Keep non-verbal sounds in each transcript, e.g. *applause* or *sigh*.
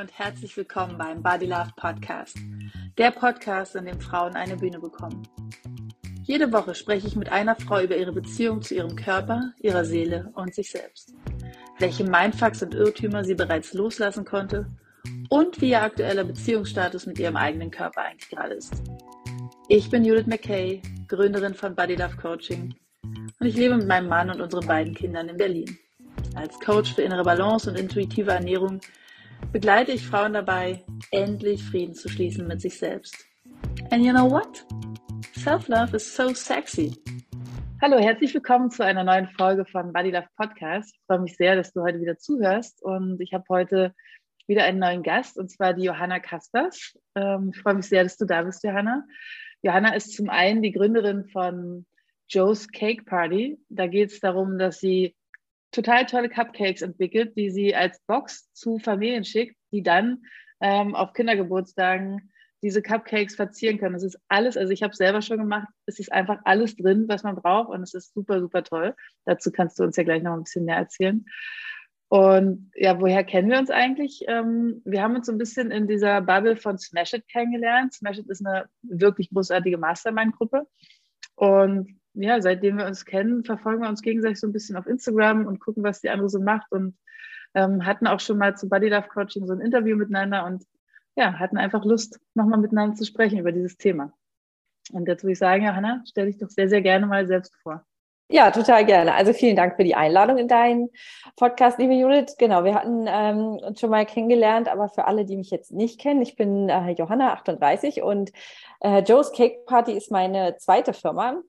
und herzlich willkommen beim Body Love Podcast. Der Podcast, in dem Frauen eine Bühne bekommen. Jede Woche spreche ich mit einer Frau über ihre Beziehung zu ihrem Körper, ihrer Seele und sich selbst. Welche Mindfucks und Irrtümer sie bereits loslassen konnte und wie ihr aktueller Beziehungsstatus mit ihrem eigenen Körper eigentlich gerade ist. Ich bin Judith McKay, Gründerin von Body Love Coaching und ich lebe mit meinem Mann und unseren beiden Kindern in Berlin. Als Coach für innere Balance und intuitive Ernährung begleite ich Frauen dabei, endlich Frieden zu schließen mit sich selbst. And you know what? Self-love is so sexy. Hallo, herzlich willkommen zu einer neuen Folge von Body Love Podcast. Ich freue mich sehr, dass du heute wieder zuhörst und ich habe heute wieder einen neuen Gast und zwar die Johanna Kaspers. Ähm, ich freue mich sehr, dass du da bist, Johanna. Johanna ist zum einen die Gründerin von Joe's Cake Party. Da geht es darum, dass sie total tolle Cupcakes entwickelt, die sie als Box zu Familien schickt, die dann ähm, auf Kindergeburtstagen diese Cupcakes verzieren können. Das ist alles, also ich habe es selber schon gemacht, es ist einfach alles drin, was man braucht und es ist super, super toll. Dazu kannst du uns ja gleich noch ein bisschen mehr erzählen. Und ja, woher kennen wir uns eigentlich? Ähm, wir haben uns so ein bisschen in dieser Bubble von Smash It kennengelernt. Smash It ist eine wirklich großartige Mastermind-Gruppe. Und ja, seitdem wir uns kennen, verfolgen wir uns gegenseitig so ein bisschen auf Instagram und gucken, was die andere so macht und ähm, hatten auch schon mal zu Body Love Coaching so ein Interview miteinander und ja, hatten einfach Lust, nochmal miteinander zu sprechen über dieses Thema. Und jetzt würde ich sagen, Johanna, stell dich doch sehr, sehr gerne mal selbst vor. Ja, total gerne. Also vielen Dank für die Einladung in deinen Podcast, liebe Judith. Genau, wir hatten ähm, uns schon mal kennengelernt, aber für alle, die mich jetzt nicht kennen, ich bin äh, Johanna, 38 und äh, Joe's Cake Party ist meine zweite Firma.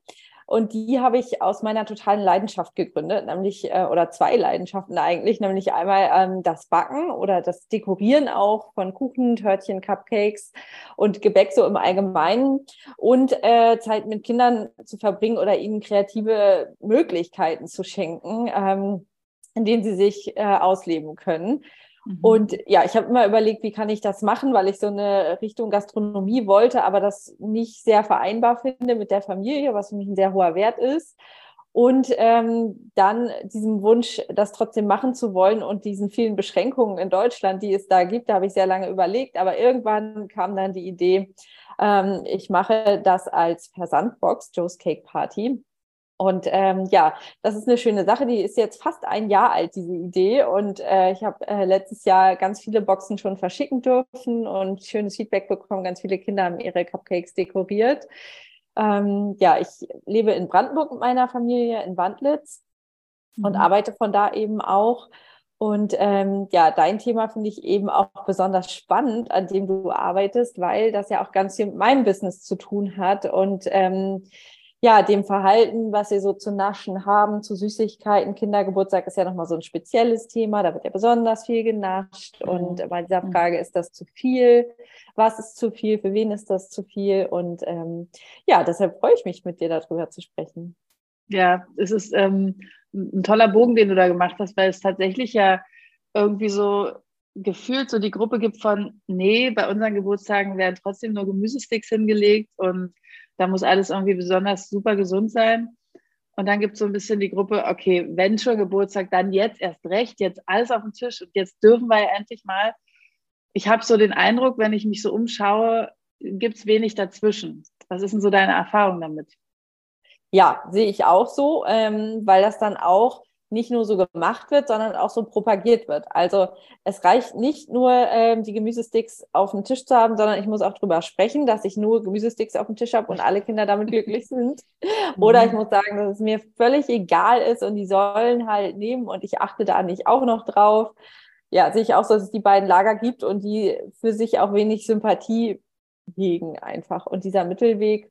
Und die habe ich aus meiner totalen Leidenschaft gegründet, nämlich, äh, oder zwei Leidenschaften eigentlich, nämlich einmal ähm, das Backen oder das Dekorieren auch von Kuchen, Törtchen, Cupcakes und Gebäck so im Allgemeinen und äh, Zeit mit Kindern zu verbringen oder ihnen kreative Möglichkeiten zu schenken, ähm, in denen sie sich äh, ausleben können. Mhm. Und ja, ich habe immer überlegt, wie kann ich das machen, weil ich so eine Richtung Gastronomie wollte, aber das nicht sehr vereinbar finde mit der Familie, was für mich ein sehr hoher Wert ist. Und ähm, dann diesem Wunsch, das trotzdem machen zu wollen und diesen vielen Beschränkungen in Deutschland, die es da gibt, da habe ich sehr lange überlegt. Aber irgendwann kam dann die Idee, ähm, ich mache das als Versandbox, Joe's Cake Party. Und ähm, ja, das ist eine schöne Sache. Die ist jetzt fast ein Jahr alt, diese Idee. Und äh, ich habe äh, letztes Jahr ganz viele Boxen schon verschicken dürfen und schönes Feedback bekommen. Ganz viele Kinder haben ihre Cupcakes dekoriert. Ähm, ja, ich lebe in Brandenburg mit meiner Familie in Wandlitz mhm. und arbeite von da eben auch. Und ähm, ja, dein Thema finde ich eben auch besonders spannend, an dem du arbeitest, weil das ja auch ganz viel mit meinem Business zu tun hat. Und ähm, ja, dem Verhalten, was sie so zu naschen haben, zu Süßigkeiten. Kindergeburtstag ist ja nochmal so ein spezielles Thema. Da wird ja besonders viel genascht. Mhm. Und bei dieser mhm. Frage, ist das zu viel? Was ist zu viel? Für wen ist das zu viel? Und ähm, ja, deshalb freue ich mich, mit dir darüber zu sprechen. Ja, es ist ähm, ein toller Bogen, den du da gemacht hast, weil es tatsächlich ja irgendwie so gefühlt so die Gruppe gibt von, nee, bei unseren Geburtstagen werden trotzdem nur Gemüsesticks hingelegt und da muss alles irgendwie besonders super gesund sein. Und dann gibt es so ein bisschen die Gruppe, okay, wenn schon Geburtstag, dann jetzt erst recht, jetzt alles auf den Tisch und jetzt dürfen wir ja endlich mal. Ich habe so den Eindruck, wenn ich mich so umschaue, gibt es wenig dazwischen. Was ist denn so deine Erfahrung damit? Ja, sehe ich auch so, ähm, weil das dann auch nicht nur so gemacht wird, sondern auch so propagiert wird. Also es reicht nicht nur, ähm, die Gemüsesticks auf dem Tisch zu haben, sondern ich muss auch darüber sprechen, dass ich nur Gemüsesticks auf dem Tisch habe und alle Kinder damit *laughs* glücklich sind. Oder ich mhm. muss sagen, dass es mir völlig egal ist und die sollen halt nehmen und ich achte da nicht auch noch drauf. Ja, sehe ich auch so, dass es die beiden Lager gibt und die für sich auch wenig Sympathie hegen einfach. Und dieser Mittelweg,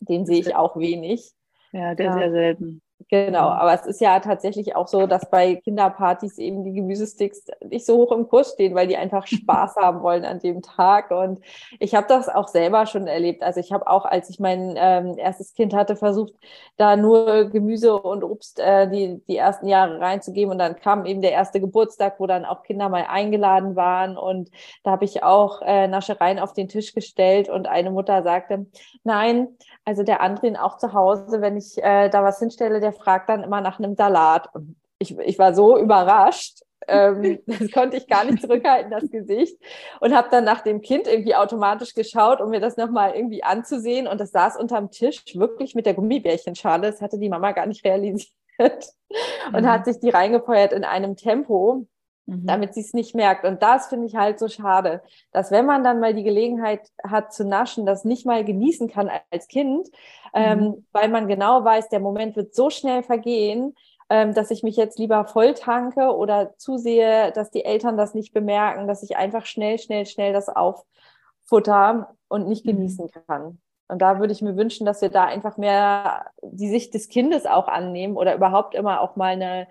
den sehe ich auch wenig. Ja, der ja. sehr selten. Genau, aber es ist ja tatsächlich auch so, dass bei Kinderpartys eben die Gemüsesticks nicht so hoch im Kurs stehen, weil die einfach Spaß *laughs* haben wollen an dem Tag. Und ich habe das auch selber schon erlebt. Also ich habe auch, als ich mein ähm, erstes Kind hatte, versucht, da nur Gemüse und Obst äh, die, die ersten Jahre reinzugeben. Und dann kam eben der erste Geburtstag, wo dann auch Kinder mal eingeladen waren. Und da habe ich auch äh, Naschereien auf den Tisch gestellt. Und eine Mutter sagte, nein, also der Andrin auch zu Hause, wenn ich äh, da was hinstelle, der fragt dann immer nach einem Salat. Und ich, ich war so überrascht, ähm, *laughs* das konnte ich gar nicht zurückhalten, das Gesicht. Und habe dann nach dem Kind irgendwie automatisch geschaut, um mir das nochmal irgendwie anzusehen. Und das saß unterm Tisch wirklich mit der Gummibärchenschale. Das hatte die Mama gar nicht *laughs* realisiert. Und mhm. hat sich die reingefeuert in einem Tempo, mhm. damit sie es nicht merkt. Und das finde ich halt so schade, dass wenn man dann mal die Gelegenheit hat zu naschen, das nicht mal genießen kann als Kind, ähm, mhm. ähm, weil man genau weiß, der Moment wird so schnell vergehen, ähm, dass ich mich jetzt lieber voll tanke oder zusehe, dass die Eltern das nicht bemerken, dass ich einfach schnell, schnell, schnell das auffutter und nicht mhm. genießen kann. Und da würde ich mir wünschen, dass wir da einfach mehr die Sicht des Kindes auch annehmen oder überhaupt immer auch mal eine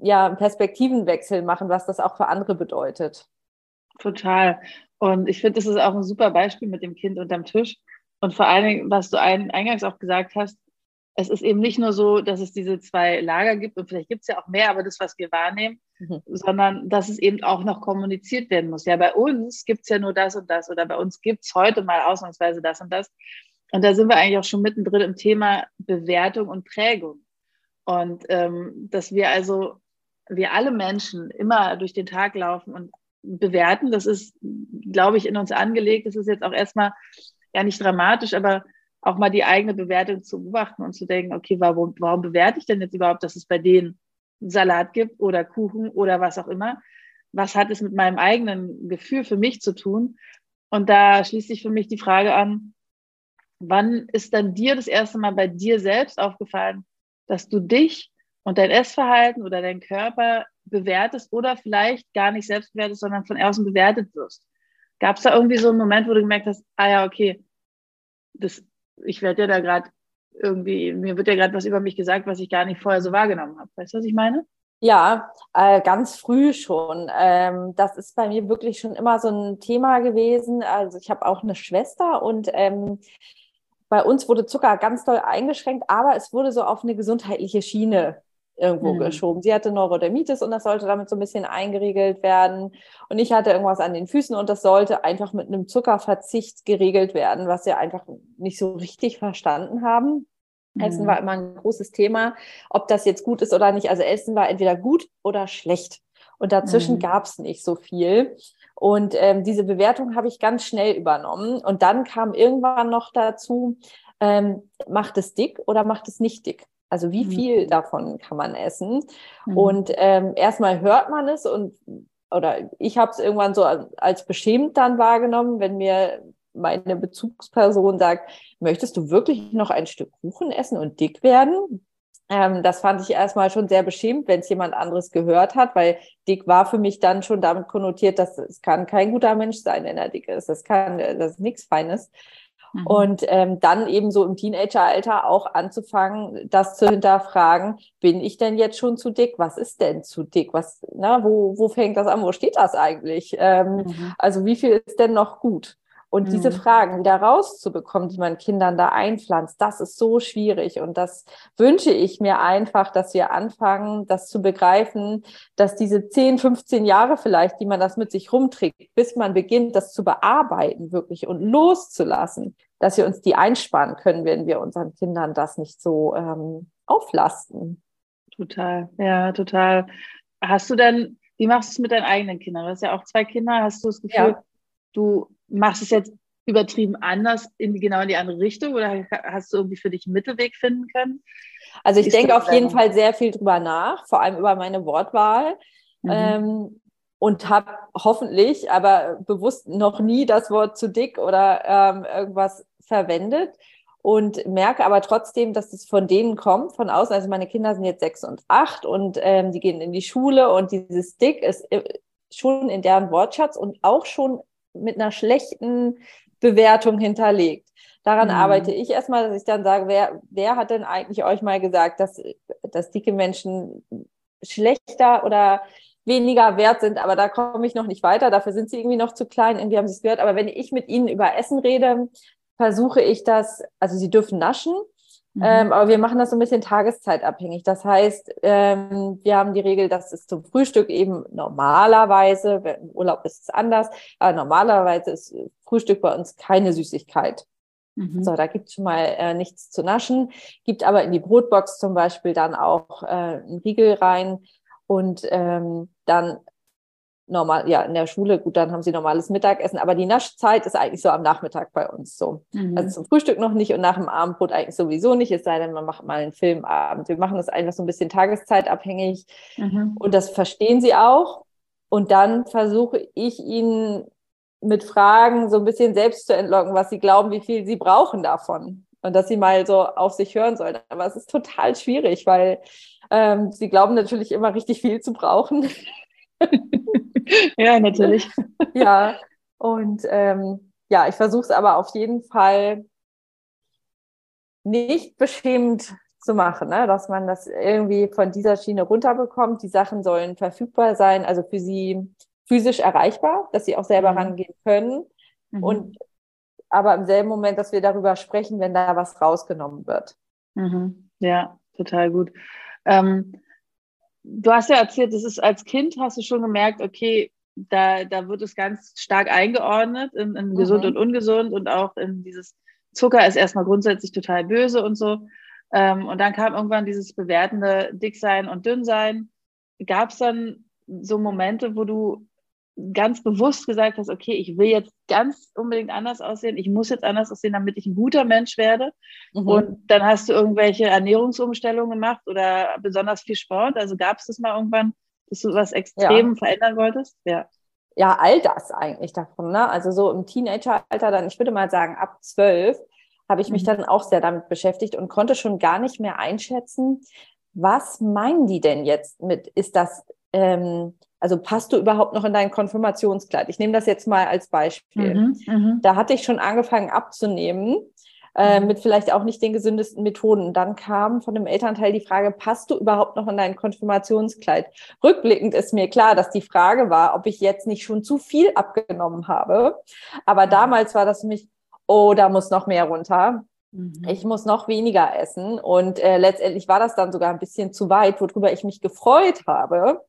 ja, Perspektivenwechsel machen, was das auch für andere bedeutet. Total. Und ich finde, das ist auch ein super Beispiel mit dem Kind unterm Tisch. Und vor allen Dingen, was du eingangs auch gesagt hast, es ist eben nicht nur so, dass es diese zwei Lager gibt und vielleicht gibt es ja auch mehr, aber das, was wir wahrnehmen, mhm. sondern dass es eben auch noch kommuniziert werden muss. Ja, bei uns gibt es ja nur das und das oder bei uns gibt es heute mal ausnahmsweise das und das. Und da sind wir eigentlich auch schon mittendrin im Thema Bewertung und Prägung. Und ähm, dass wir also, wir alle Menschen immer durch den Tag laufen und bewerten, das ist, glaube ich, in uns angelegt. Das ist jetzt auch erstmal ja nicht dramatisch, aber auch mal die eigene Bewertung zu beobachten und zu denken, okay, warum, warum bewerte ich denn jetzt überhaupt, dass es bei denen Salat gibt oder Kuchen oder was auch immer? Was hat es mit meinem eigenen Gefühl für mich zu tun? Und da schließt sich für mich die Frage an, wann ist dann dir das erste Mal bei dir selbst aufgefallen, dass du dich und dein Essverhalten oder dein Körper bewertest oder vielleicht gar nicht selbst bewertest, sondern von außen bewertet wirst? Gab es da irgendwie so einen Moment, wo du gemerkt hast, ah ja, okay, das ich werde ja da gerade irgendwie, mir wird ja gerade was über mich gesagt, was ich gar nicht vorher so wahrgenommen habe. Weißt du, was ich meine? Ja, äh, ganz früh schon. Ähm, das ist bei mir wirklich schon immer so ein Thema gewesen. Also ich habe auch eine Schwester und ähm, bei uns wurde Zucker ganz doll eingeschränkt, aber es wurde so auf eine gesundheitliche Schiene irgendwo mhm. geschoben. Sie hatte Neurodermitis und das sollte damit so ein bisschen eingeriegelt werden. Und ich hatte irgendwas an den Füßen und das sollte einfach mit einem Zuckerverzicht geregelt werden, was wir einfach nicht so richtig verstanden haben. Mhm. Essen war immer ein großes Thema, ob das jetzt gut ist oder nicht. Also Essen war entweder gut oder schlecht. Und dazwischen mhm. gab es nicht so viel. Und ähm, diese Bewertung habe ich ganz schnell übernommen. Und dann kam irgendwann noch dazu, ähm, macht es dick oder macht es nicht dick? Also wie mhm. viel mhm. davon kann man essen? Mhm. Und ähm, erstmal hört man es und oder ich habe es irgendwann so als beschämt dann wahrgenommen, wenn mir meine Bezugsperson sagt, möchtest du wirklich noch ein Stück Kuchen essen und dick werden? Ähm, das fand ich erstmal schon sehr beschämt, wenn es jemand anderes gehört hat, weil dick war für mich dann schon damit konnotiert, dass es kann kein guter Mensch sein, wenn er dick ist. Das kann, das ist nichts Feines. Mhm. Und ähm, dann eben so im Teenageralter auch anzufangen, das zu hinterfragen, bin ich denn jetzt schon zu dick? Was ist denn zu dick? Was, na, wo, wo fängt das an? Wo steht das eigentlich? Ähm, mhm. Also wie viel ist denn noch gut? Und mhm. diese Fragen wieder rauszubekommen, die man Kindern da einpflanzt, das ist so schwierig. Und das wünsche ich mir einfach, dass wir anfangen, das zu begreifen, dass diese 10, 15 Jahre vielleicht, die man das mit sich rumträgt, bis man beginnt, das zu bearbeiten wirklich und loszulassen, dass wir uns die einsparen können, wenn wir unseren Kindern das nicht so ähm, auflasten. Total, ja, total. Hast du denn, wie machst du es mit deinen eigenen Kindern? Du hast ja auch zwei Kinder. Hast du das Gefühl, ja. du machst es jetzt übertrieben anders, in, genau in die andere Richtung oder hast du irgendwie für dich einen Mittelweg finden können? Also ich denke auf jeden Fall sehr viel drüber nach, vor allem über meine Wortwahl. Mhm. Ähm, und habe hoffentlich, aber bewusst noch nie das Wort zu dick oder ähm, irgendwas verwendet und merke aber trotzdem, dass es von denen kommt, von außen. Also meine Kinder sind jetzt sechs und acht und ähm, die gehen in die Schule und dieses Dick ist äh, schon in deren Wortschatz und auch schon mit einer schlechten Bewertung hinterlegt. Daran mhm. arbeite ich erstmal, dass ich dann sage, wer, wer hat denn eigentlich euch mal gesagt, dass, dass dicke Menschen schlechter oder weniger wert sind, aber da komme ich noch nicht weiter. Dafür sind sie irgendwie noch zu klein. Irgendwie haben sie es gehört. Aber wenn ich mit ihnen über Essen rede, versuche ich das, also sie dürfen naschen, mhm. ähm, aber wir machen das so ein bisschen tageszeitabhängig. Das heißt, ähm, wir haben die Regel, dass es zum Frühstück eben normalerweise, im Urlaub ist es anders, aber normalerweise ist Frühstück bei uns keine Süßigkeit. Mhm. So, da gibt es schon mal äh, nichts zu naschen, gibt aber in die Brotbox zum Beispiel dann auch äh, einen Riegel rein Und ähm, dann normal, ja, in der Schule, gut, dann haben sie normales Mittagessen, aber die Naschzeit ist eigentlich so am Nachmittag bei uns so. Mhm. Also zum Frühstück noch nicht und nach dem Abendbrot eigentlich sowieso nicht, es sei denn, man macht mal einen Filmabend. Wir machen das einfach so ein bisschen tageszeitabhängig mhm. und das verstehen sie auch. Und dann versuche ich ihnen mit Fragen so ein bisschen selbst zu entlocken, was sie glauben, wie viel sie brauchen davon. Und dass sie mal so auf sich hören sollen. Aber es ist total schwierig, weil ähm, sie glauben natürlich immer richtig viel zu brauchen. *laughs* *laughs* ja, natürlich. *laughs* ja, und ähm, ja, ich versuche es aber auf jeden Fall nicht beschämend zu machen, ne? dass man das irgendwie von dieser Schiene runterbekommt. Die Sachen sollen verfügbar sein, also für sie physisch erreichbar, dass sie auch selber mhm. rangehen können. Mhm. Und aber im selben Moment, dass wir darüber sprechen, wenn da was rausgenommen wird. Mhm. Ja, total gut. Ähm, du hast ja erzählt, das ist als Kind hast du schon gemerkt, okay, da, da wird es ganz stark eingeordnet in, in gesund mhm. und ungesund und auch in dieses Zucker ist erstmal grundsätzlich total böse und so. Ähm, und dann kam irgendwann dieses bewertende Dicksein und Dünnsein. Gab es dann so Momente, wo du ganz bewusst gesagt hast, okay, ich will jetzt ganz unbedingt anders aussehen, ich muss jetzt anders aussehen, damit ich ein guter Mensch werde. Mhm. Und dann hast du irgendwelche Ernährungsumstellungen gemacht oder besonders viel Sport. Also gab es das mal irgendwann, dass du was extrem ja. verändern wolltest? Ja. Ja, all das eigentlich davon. Ne? Also so im Teenageralter dann, ich würde mal sagen, ab zwölf habe ich mich mhm. dann auch sehr damit beschäftigt und konnte schon gar nicht mehr einschätzen, was meinen die denn jetzt mit, ist das ähm, also passt du überhaupt noch in dein Konfirmationskleid? Ich nehme das jetzt mal als Beispiel. Mhm, mhm. da hatte ich schon angefangen abzunehmen. Äh, mhm. mit vielleicht auch nicht den gesündesten Methoden. Dann kam von dem Elternteil die Frage, passt du überhaupt noch in dein Konfirmationskleid? Rückblickend ist mir klar, dass die Frage war, ob ich jetzt nicht schon zu viel abgenommen habe. Aber mhm. damals war das für mich, oh, da muss noch mehr runter. Ich muss noch weniger essen. Und äh, letztendlich war das dann sogar ein bisschen zu weit, worüber ich mich gefreut habe.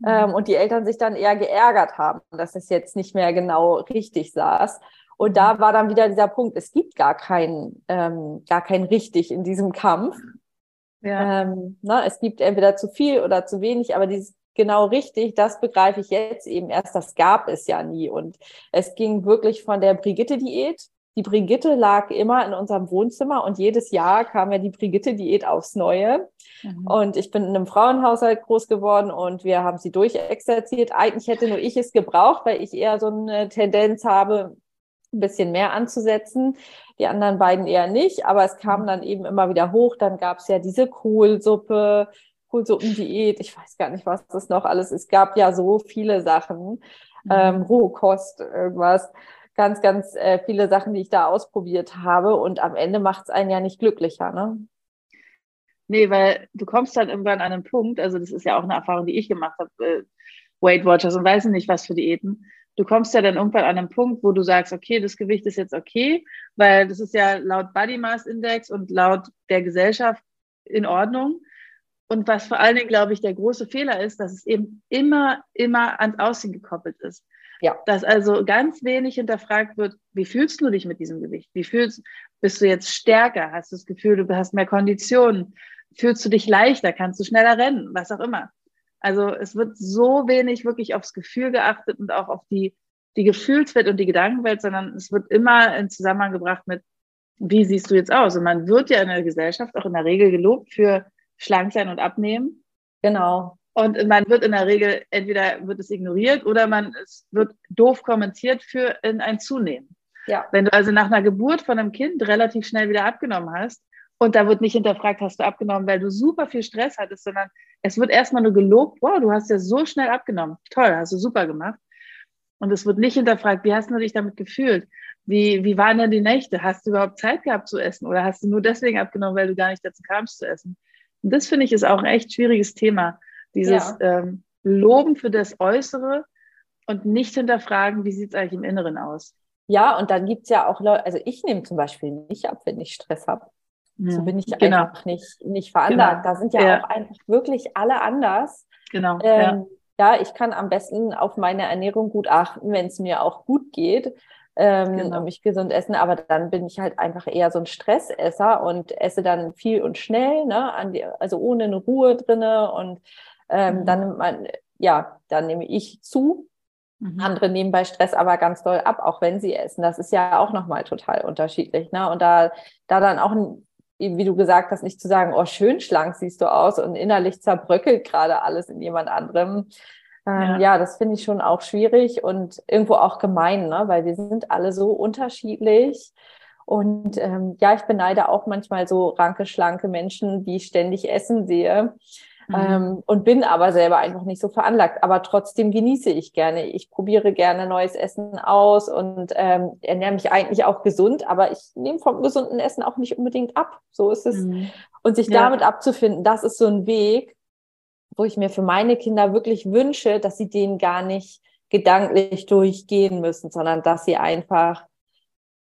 Mhm. Ähm, und die Eltern sich dann eher geärgert haben, dass es jetzt nicht mehr genau richtig saß. Und da mhm. war dann wieder dieser Punkt, es gibt gar kein, ähm, gar kein richtig in diesem Kampf. Ja. Ähm, ne, es gibt entweder zu viel oder zu wenig, aber dieses genau richtig, das begreife ich jetzt eben erst, das gab es ja nie. Und es ging wirklich von der Brigitte-Diät die Brigitte lag immer in unserem Wohnzimmer und jedes Jahr kam ja die Brigitte-Diät aufs Neue. Mhm. Und ich bin in einem Frauenhaushalt groß geworden und wir haben sie durchexerziert. Eigentlich hätte nur ich es gebraucht, weil ich eher so eine Tendenz habe, ein bisschen mehr anzusetzen. Die anderen beiden eher nicht, aber es kam mhm. dann eben immer wieder hoch. Dann gab es ja diese Kohlsuppe, Kohlsuppendiät, ich weiß gar nicht, was das noch alles ist. Es gab ja so viele Sachen, mhm. ähm, Rohkost, irgendwas ganz, ganz äh, viele Sachen, die ich da ausprobiert habe. Und am Ende macht es einen ja nicht glücklicher, ne? Nee, weil du kommst dann irgendwann an einen Punkt, also das ist ja auch eine Erfahrung, die ich gemacht habe, äh, Weight Watchers und weiß nicht was für Diäten. Du kommst ja dann irgendwann an einen Punkt, wo du sagst, okay, das Gewicht ist jetzt okay, weil das ist ja laut Body Mass Index und laut der Gesellschaft in Ordnung. Und was vor allen Dingen, glaube ich, der große Fehler ist, dass es eben immer, immer ans Aussehen gekoppelt ist. Ja. Dass also ganz wenig hinterfragt wird, wie fühlst du dich mit diesem Gewicht? Wie fühlst, bist du jetzt stärker? Hast du das Gefühl, du hast mehr Konditionen? Fühlst du dich leichter? Kannst du schneller rennen? Was auch immer. Also es wird so wenig wirklich aufs Gefühl geachtet und auch auf die, die Gefühlswelt und die Gedankenwelt, sondern es wird immer in Zusammenhang gebracht mit, wie siehst du jetzt aus? Und man wird ja in der Gesellschaft auch in der Regel gelobt für schlank sein und abnehmen. Genau. Und man wird in der Regel, entweder wird es ignoriert oder man, es wird doof kommentiert für in ein Zunehmen. Ja. Wenn du also nach einer Geburt von einem Kind relativ schnell wieder abgenommen hast und da wird nicht hinterfragt, hast du abgenommen, weil du super viel Stress hattest, sondern es wird erstmal nur gelobt, wow, du hast ja so schnell abgenommen. Toll, hast du super gemacht. Und es wird nicht hinterfragt, wie hast du dich damit gefühlt? Wie, wie waren denn die Nächte? Hast du überhaupt Zeit gehabt zu essen? Oder hast du nur deswegen abgenommen, weil du gar nicht dazu kamst zu essen? Und das finde ich ist auch ein echt schwieriges Thema. Dieses ja. ähm, Loben für das Äußere und nicht hinterfragen, wie sieht es eigentlich im Inneren aus. Ja, und dann gibt es ja auch Leute, also ich nehme zum Beispiel nicht ab, wenn ich Stress habe. Ja, so bin ich genau. einfach nicht, nicht veranlagt. Genau. Da sind ja, ja, auch einfach wirklich alle anders. Genau. Ähm, ja. ja, ich kann am besten auf meine Ernährung gut achten, wenn es mir auch gut geht ähm, genau. mich gesund essen, aber dann bin ich halt einfach eher so ein Stressesser und esse dann viel und schnell, ne, die, also ohne eine Ruhe drinne und ähm, mhm. dann man, ja, dann nehme ich zu. Mhm. Andere nehmen bei Stress aber ganz doll ab, auch wenn sie essen. Das ist ja auch nochmal total unterschiedlich. Ne? Und da, da dann auch, wie du gesagt hast, nicht zu sagen, oh, schön schlank siehst du aus und innerlich zerbröckelt gerade alles in jemand anderem. Ähm, ja. ja. das finde ich schon auch schwierig und irgendwo auch gemein, ne? weil wir sind alle so unterschiedlich. Und ähm, ja, ich beneide auch manchmal so ranke, schlanke Menschen, die ich ständig essen sehe. Mhm. Ähm, und bin aber selber einfach nicht so veranlagt. Aber trotzdem genieße ich gerne. Ich probiere gerne neues Essen aus und ähm, ernähre mich eigentlich auch gesund, aber ich nehme vom gesunden Essen auch nicht unbedingt ab. So ist es. Mhm. Und sich ja. damit abzufinden, das ist so ein Weg, wo ich mir für meine Kinder wirklich wünsche, dass sie den gar nicht gedanklich durchgehen müssen, sondern dass sie einfach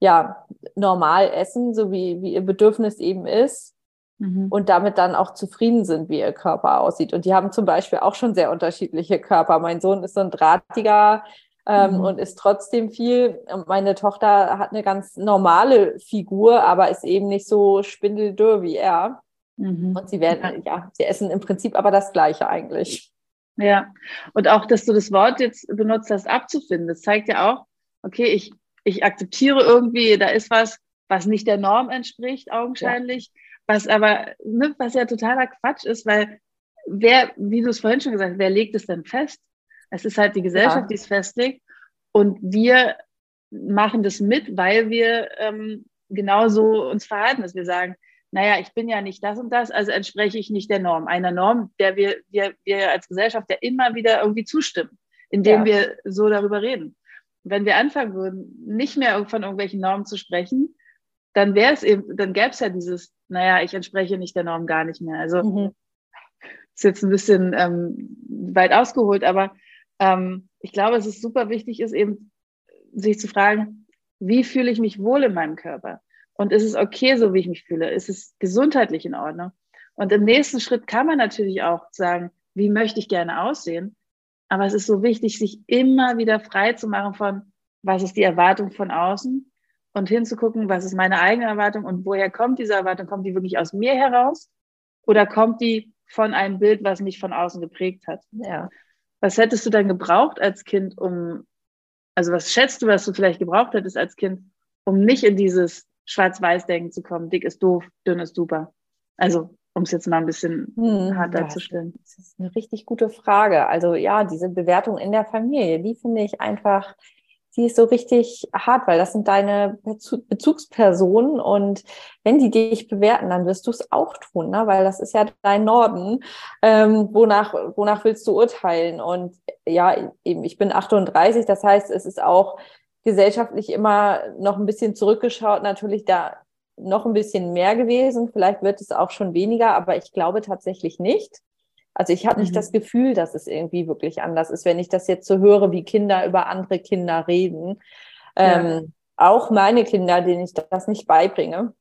ja normal essen, so wie, wie ihr Bedürfnis eben ist mhm. und damit dann auch zufrieden sind, wie ihr Körper aussieht. Und die haben zum Beispiel auch schon sehr unterschiedliche Körper. Mein Sohn ist so ein drahtiger ähm, mhm. und ist trotzdem viel. Und meine Tochter hat eine ganz normale Figur, aber ist eben nicht so spindeldürr wie er. Mhm. Und sie werden, ja, sie essen im Prinzip aber das Gleiche eigentlich. Ja, und auch, dass du das Wort jetzt benutzt hast, abzufinden, das zeigt ja auch, okay, ich, ich akzeptiere irgendwie, da ist was, was nicht der Norm entspricht, augenscheinlich, ja. Was aber, ne, was ja totaler Quatsch ist, weil wer, wie du es vorhin schon gesagt hast, wer legt es denn fest? Es ist halt die Gesellschaft, ja. die es festlegt und wir machen das mit, weil wir ähm, genauso uns verhalten, dass wir sagen, naja, ich bin ja nicht das und das, also entspreche ich nicht der Norm. Einer Norm, der wir, wir, wir als Gesellschaft ja immer wieder irgendwie zustimmen, indem ja. wir so darüber reden. wenn wir anfangen würden, nicht mehr von irgendwelchen Normen zu sprechen, dann wäre es eben, dann gäbe es ja dieses, naja, ich entspreche nicht der Norm gar nicht mehr. Also mhm. ist jetzt ein bisschen ähm, weit ausgeholt, aber ähm, ich glaube, es ist super wichtig, ist eben sich zu fragen, wie fühle ich mich wohl in meinem Körper? Und ist es okay, so wie ich mich fühle? Ist es gesundheitlich in Ordnung? Und im nächsten Schritt kann man natürlich auch sagen, wie möchte ich gerne aussehen? Aber es ist so wichtig, sich immer wieder frei zu machen von, was ist die Erwartung von außen und hinzugucken, was ist meine eigene Erwartung und woher kommt diese Erwartung? Kommt die wirklich aus mir heraus oder kommt die von einem Bild, was mich von außen geprägt hat? Ja. Was hättest du dann gebraucht als Kind, um, also was schätzt du, was du vielleicht gebraucht hättest als Kind, um nicht in dieses Schwarz-Weiß-Denken zu kommen. Dick ist doof, dünn ist super. Also, um es jetzt mal ein bisschen hm, hart darzustellen. Das ist eine richtig gute Frage. Also ja, diese Bewertung in der Familie, die finde ich einfach, die ist so richtig hart, weil das sind deine Bezugspersonen und wenn die dich bewerten, dann wirst du es auch tun, ne? weil das ist ja dein Norden. Ähm, wonach, wonach willst du urteilen? Und ja, eben, ich bin 38, das heißt, es ist auch gesellschaftlich immer noch ein bisschen zurückgeschaut, natürlich da noch ein bisschen mehr gewesen. Vielleicht wird es auch schon weniger, aber ich glaube tatsächlich nicht. Also ich habe mhm. nicht das Gefühl, dass es irgendwie wirklich anders ist, wenn ich das jetzt so höre, wie Kinder über andere Kinder reden. Ja. Ähm, auch meine Kinder, denen ich das nicht beibringe,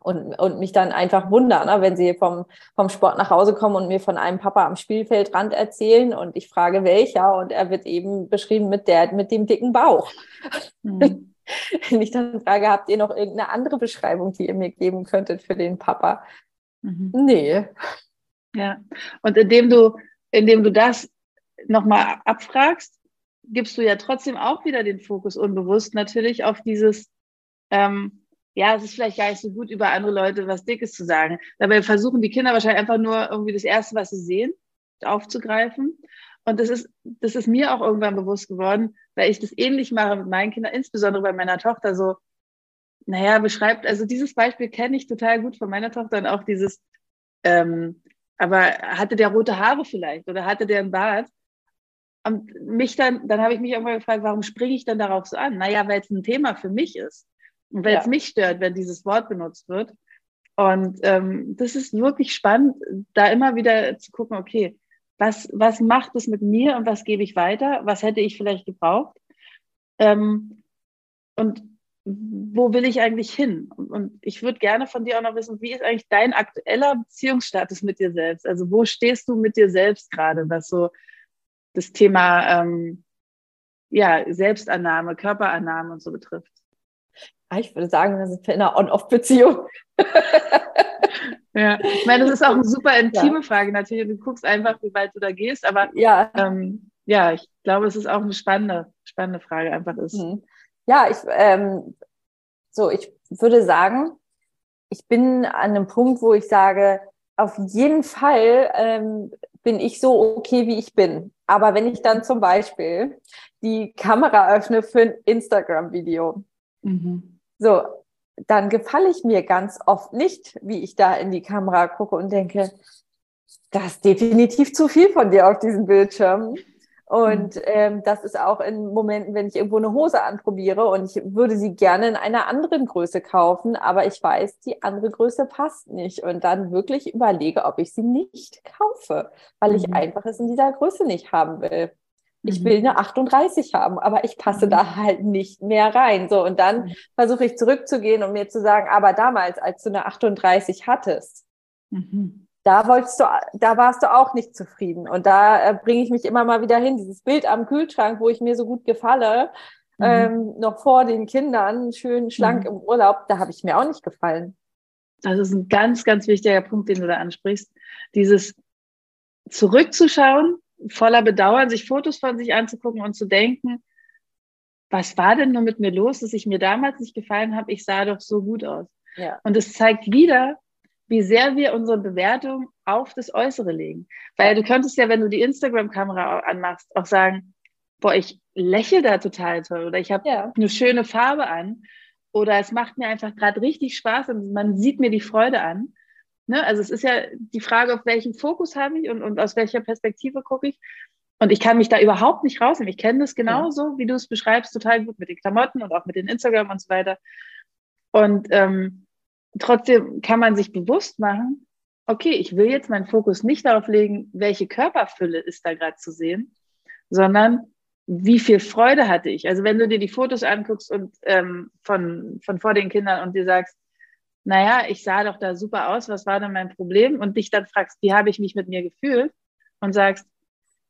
und, und mich dann einfach wundern, ne, wenn sie vom, vom Sport nach Hause kommen und mir von einem Papa am Spielfeldrand erzählen und ich frage welcher und er wird eben beschrieben mit der mit dem dicken Bauch. Mhm. *laughs* wenn ich dann frage, habt ihr noch irgendeine andere Beschreibung, die ihr mir geben könntet für den Papa? Mhm. Nee. Ja, und indem du, indem du das nochmal abfragst, gibst du ja trotzdem auch wieder den Fokus unbewusst natürlich auf dieses, ähm, ja, es ist vielleicht gar nicht so gut, über andere Leute was Dickes zu sagen. Dabei versuchen die Kinder wahrscheinlich einfach nur irgendwie das Erste, was sie sehen, aufzugreifen. Und das ist, das ist mir auch irgendwann bewusst geworden, weil ich das ähnlich mache mit meinen Kindern, insbesondere bei meiner Tochter so, naja, beschreibt, also dieses Beispiel kenne ich total gut von meiner Tochter und auch dieses, ähm, aber hatte der rote Haare vielleicht oder hatte der einen Bart? Und mich dann, dann habe ich mich irgendwann gefragt, warum springe ich dann darauf so an? Naja, weil es ein Thema für mich ist. Und weil ja. es mich stört, wenn dieses Wort benutzt wird. Und ähm, das ist wirklich spannend, da immer wieder zu gucken, okay, was, was macht es mit mir und was gebe ich weiter? Was hätte ich vielleicht gebraucht? Ähm, und wo will ich eigentlich hin? Und, und ich würde gerne von dir auch noch wissen, wie ist eigentlich dein aktueller Beziehungsstatus mit dir selbst? Also wo stehst du mit dir selbst gerade, was so das Thema ähm, ja, Selbstannahme, Körperannahme und so betrifft? Ah, ich würde sagen, wir sind in einer On-Off-Beziehung. Ja, ich meine, das ist auch eine super intime ja. Frage natürlich. Du guckst einfach, wie weit du da gehst, aber ja, ähm, ja ich glaube, es ist auch eine spannende, spannende Frage einfach ist. Mhm. Ja, ich, ähm, so, ich würde sagen, ich bin an einem Punkt, wo ich sage, auf jeden Fall ähm, bin ich so okay, wie ich bin. Aber wenn ich dann zum Beispiel die Kamera öffne für ein Instagram-Video, mhm. so, dann gefalle ich mir ganz oft nicht, wie ich da in die Kamera gucke und denke, das ist definitiv zu viel von dir auf diesem Bildschirm. Und mhm. ähm, das ist auch in Momenten, wenn ich irgendwo eine Hose anprobiere und ich würde sie gerne in einer anderen Größe kaufen, aber ich weiß, die andere Größe passt nicht und dann wirklich überlege, ob ich sie nicht kaufe, weil ich mhm. einfach es in dieser Größe nicht haben will. Ich mhm. will eine 38 haben, aber ich passe da halt nicht mehr rein. So, und dann versuche ich zurückzugehen und mir zu sagen, aber damals, als du eine 38 hattest, mhm da wolltest du, da warst du auch nicht zufrieden. Und da äh, bringe ich mich immer mal wieder hin. Dieses Bild am Kühlschrank, wo ich mir so gut gefalle, mhm. ähm, noch vor den Kindern, schön schlank mhm. im Urlaub, da habe ich mir auch nicht gefallen. Das ist ein ganz, ganz wichtiger Punkt, den du da ansprichst. Dieses zurückzuschauen, voller Bedauern, sich Fotos von sich anzugucken und zu denken, was war denn nur mit mir los, dass ich mir damals nicht gefallen habe? Ich sah doch so gut aus. Ja. Und es zeigt wieder, wie sehr wir unsere Bewertung auf das Äußere legen. Weil du könntest ja, wenn du die Instagram-Kamera anmachst, auch sagen, boah, ich lächle da total toll oder ich habe ja. eine schöne Farbe an oder es macht mir einfach gerade richtig Spaß und man sieht mir die Freude an. Ne? Also es ist ja die Frage, auf welchen Fokus habe ich und, und aus welcher Perspektive gucke ich. Und ich kann mich da überhaupt nicht rausnehmen. Ich kenne das genauso, ja. wie du es beschreibst, total gut mit den Klamotten und auch mit den Instagram und so weiter. Und ähm, trotzdem kann man sich bewusst machen, okay, ich will jetzt meinen Fokus nicht darauf legen, welche Körperfülle ist da gerade zu sehen, sondern wie viel Freude hatte ich. Also wenn du dir die Fotos anguckst und ähm, von, von vor den Kindern und dir sagst, naja, ich sah doch da super aus, was war denn mein Problem? Und dich dann fragst, wie habe ich mich mit mir gefühlt? Und sagst,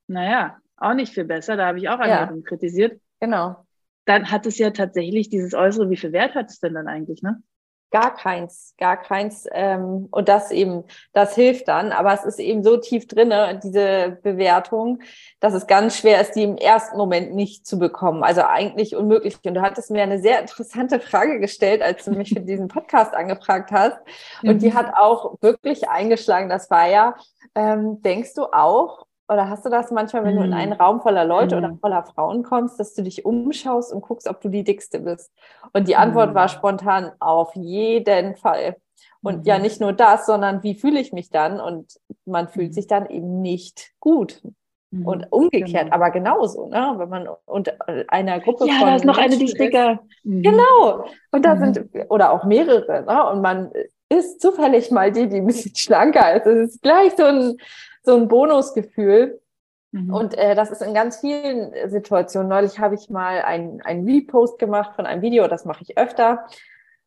naja, auch nicht viel besser, da habe ich auch andere ja. kritisiert. Genau. Dann hat es ja tatsächlich dieses Äußere, wie viel Wert hat es denn dann eigentlich, ne? Gar keins, gar keins. Ähm, und das eben, das hilft dann. Aber es ist eben so tief drinne, diese Bewertung, dass es ganz schwer ist, die im ersten Moment nicht zu bekommen. Also eigentlich unmöglich. Und du hattest mir eine sehr interessante Frage gestellt, als du mich für diesen Podcast angefragt hast. Und mhm. die hat auch wirklich eingeschlagen. Das war ja, ähm, denkst du auch, oder hast du das manchmal, wenn mm. du in einen mhm. Raum voller Leute mm. oder mhm. voller Frauen kommst, dass du dich umschaust und guckst, ob du die Dickste bist? Und die Antwort mm. war spontan auf jeden Fall. Und ja, nicht nur das, sondern wie fühle ich mich dann? Und man fühlt sich dann eben nicht gut. Und umgekehrt, genau. aber genauso, ne? Wenn man unter einer Gruppe ja, von. Ja, da ist noch eine, die dicker. Genau. Und da sind, oder auch mehrere, ne? Und man ist zufällig mal die, die ein bisschen schlanker ist. Es ist gleich so ein, so ein Bonusgefühl. Mhm. Und äh, das ist in ganz vielen Situationen. Neulich habe ich mal einen Repost gemacht von einem Video, das mache ich öfter.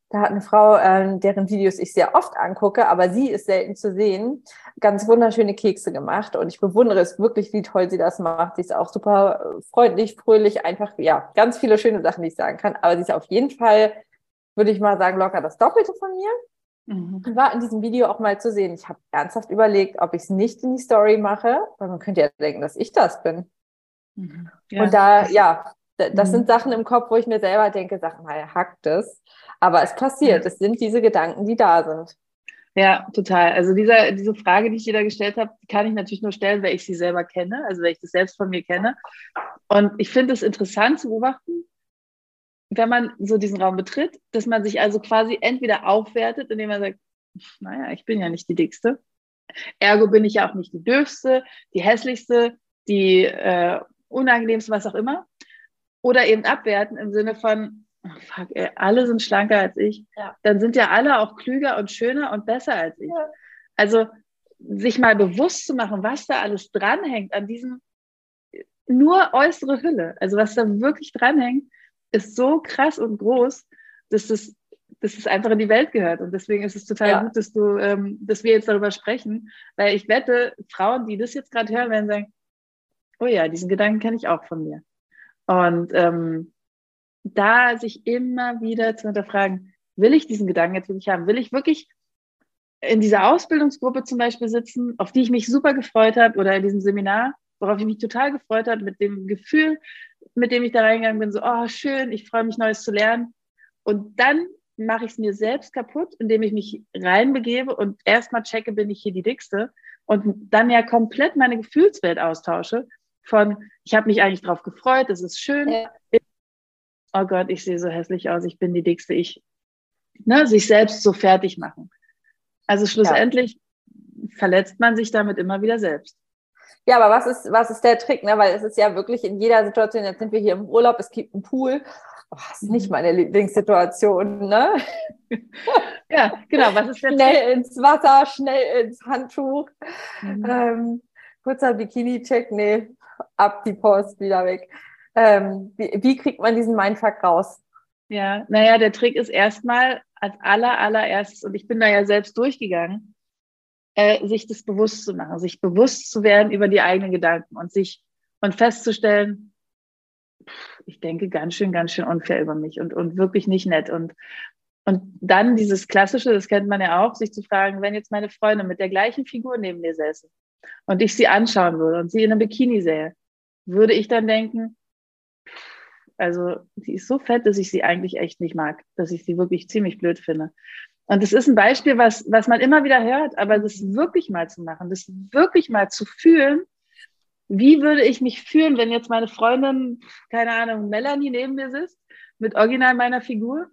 Da hat eine Frau, äh, deren Videos ich sehr oft angucke, aber sie ist selten zu sehen, ganz wunderschöne Kekse gemacht. Und ich bewundere es wirklich, wie toll sie das macht. Sie ist auch super freundlich, fröhlich, einfach, ja, ganz viele schöne Sachen, die ich sagen kann. Aber sie ist auf jeden Fall, würde ich mal sagen, locker das Doppelte von mir. Mhm. War in diesem Video auch mal zu sehen. Ich habe ernsthaft überlegt, ob ich es nicht in die Story mache, weil man könnte ja denken, dass ich das bin. Mhm. Ja. Und da, ja, das mhm. sind Sachen im Kopf, wo ich mir selber denke, sag mal, hackt es. Aber es passiert. Es sind diese Gedanken, die da sind. Ja, total. Also dieser, diese Frage, die ich dir da gestellt habe, kann ich natürlich nur stellen, weil ich sie selber kenne, also weil ich das selbst von mir kenne. Und ich finde es interessant zu beobachten, wenn man so diesen Raum betritt, dass man sich also quasi entweder aufwertet, indem man sagt, naja, ich bin ja nicht die dickste. Ergo bin ich ja auch nicht die dürfste, die hässlichste, die äh, unangenehmste, was auch immer. Oder eben abwerten im Sinne von, oh fuck, ey, alle sind schlanker als ich. Ja. Dann sind ja alle auch klüger und schöner und besser als ich. Ja. Also sich mal bewusst zu machen, was da alles dranhängt an diesem nur äußere Hülle. Also was da wirklich dranhängt, ist so krass und groß, dass es, dass es einfach in die Welt gehört. Und deswegen ist es total ja. gut, dass du, ähm, dass wir jetzt darüber sprechen, weil ich wette, Frauen, die das jetzt gerade hören, werden sagen, oh ja, diesen Gedanken kenne ich auch von mir. Und ähm, da sich immer wieder zu hinterfragen, will ich diesen Gedanken jetzt wirklich haben? Will ich wirklich in dieser Ausbildungsgruppe zum Beispiel sitzen, auf die ich mich super gefreut habe, oder in diesem Seminar, worauf ich mich total gefreut habe, mit dem Gefühl, mit dem ich da reingegangen bin, so, oh, schön, ich freue mich, Neues zu lernen. Und dann mache ich es mir selbst kaputt, indem ich mich reinbegebe und erstmal checke, bin ich hier die Dickste und dann ja komplett meine Gefühlswelt austausche von, ich habe mich eigentlich drauf gefreut, es ist schön. Ja. Oh Gott, ich sehe so hässlich aus, ich bin die Dickste, ich, ne, sich selbst so fertig machen. Also schlussendlich ja. verletzt man sich damit immer wieder selbst. Ja, aber was ist, was ist der Trick? Ne? Weil es ist ja wirklich in jeder Situation, jetzt sind wir hier im Urlaub, es gibt einen Pool. Oh, das ist nicht mhm. meine Lieblingssituation, ne? ja, genau. Was ist der Schnell Trick? ins Wasser, schnell ins Handtuch. Mhm. Ähm, kurzer Bikini-Check, nee, ab die Post, wieder weg. Ähm, wie, wie kriegt man diesen Mindfuck raus? Ja, naja, der Trick ist erstmal als aller, allererstes, und ich bin da ja selbst durchgegangen, äh, sich das bewusst zu machen, sich bewusst zu werden über die eigenen Gedanken und sich und festzustellen, ich denke ganz schön, ganz schön unfair über mich und, und wirklich nicht nett. Und, und dann dieses Klassische, das kennt man ja auch, sich zu fragen, wenn jetzt meine Freundin mit der gleichen Figur neben mir säße und ich sie anschauen würde und sie in einem Bikini sähe, würde ich dann denken, also sie ist so fett, dass ich sie eigentlich echt nicht mag, dass ich sie wirklich ziemlich blöd finde. Und das ist ein Beispiel, was, was man immer wieder hört, aber das wirklich mal zu machen, das wirklich mal zu fühlen, wie würde ich mich fühlen, wenn jetzt meine Freundin, keine Ahnung, Melanie neben mir sitzt, mit original meiner Figur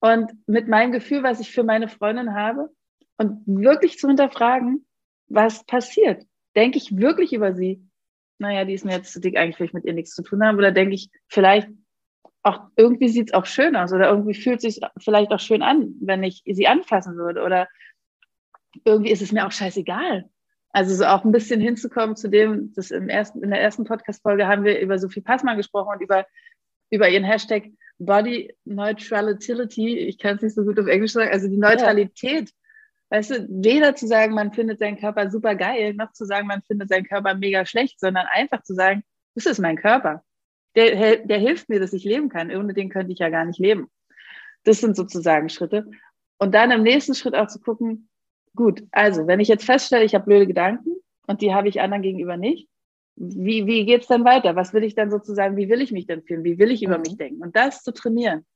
und mit meinem Gefühl, was ich für meine Freundin habe und wirklich zu hinterfragen, was passiert. Denke ich wirklich über sie? Naja, die ist mir jetzt zu dick, eigentlich will ich mit ihr nichts zu tun haben. Oder denke ich, vielleicht auch irgendwie sieht es auch schön aus oder irgendwie fühlt es sich vielleicht auch schön an, wenn ich sie anfassen würde oder irgendwie ist es mir auch scheißegal. Also so auch ein bisschen hinzukommen zu dem, das im ersten, in der ersten Podcast-Folge haben wir über Sophie Passmann gesprochen und über, über ihren Hashtag Body Neutrality. Ich kann es nicht so gut auf Englisch sagen, also die Neutralität. Ja. Weißt du, weder zu sagen, man findet seinen Körper super geil, noch zu sagen, man findet seinen Körper mega schlecht, sondern einfach zu sagen, das ist mein Körper der, der hilft mir, dass ich leben kann. Ohne den könnte ich ja gar nicht leben. Das sind sozusagen Schritte. Und dann im nächsten Schritt auch zu gucken, gut, also wenn ich jetzt feststelle, ich habe blöde Gedanken und die habe ich anderen gegenüber nicht, wie, wie geht es dann weiter? Was will ich dann sozusagen, wie will ich mich denn fühlen? Wie will ich über mhm. mich denken? Und das zu trainieren.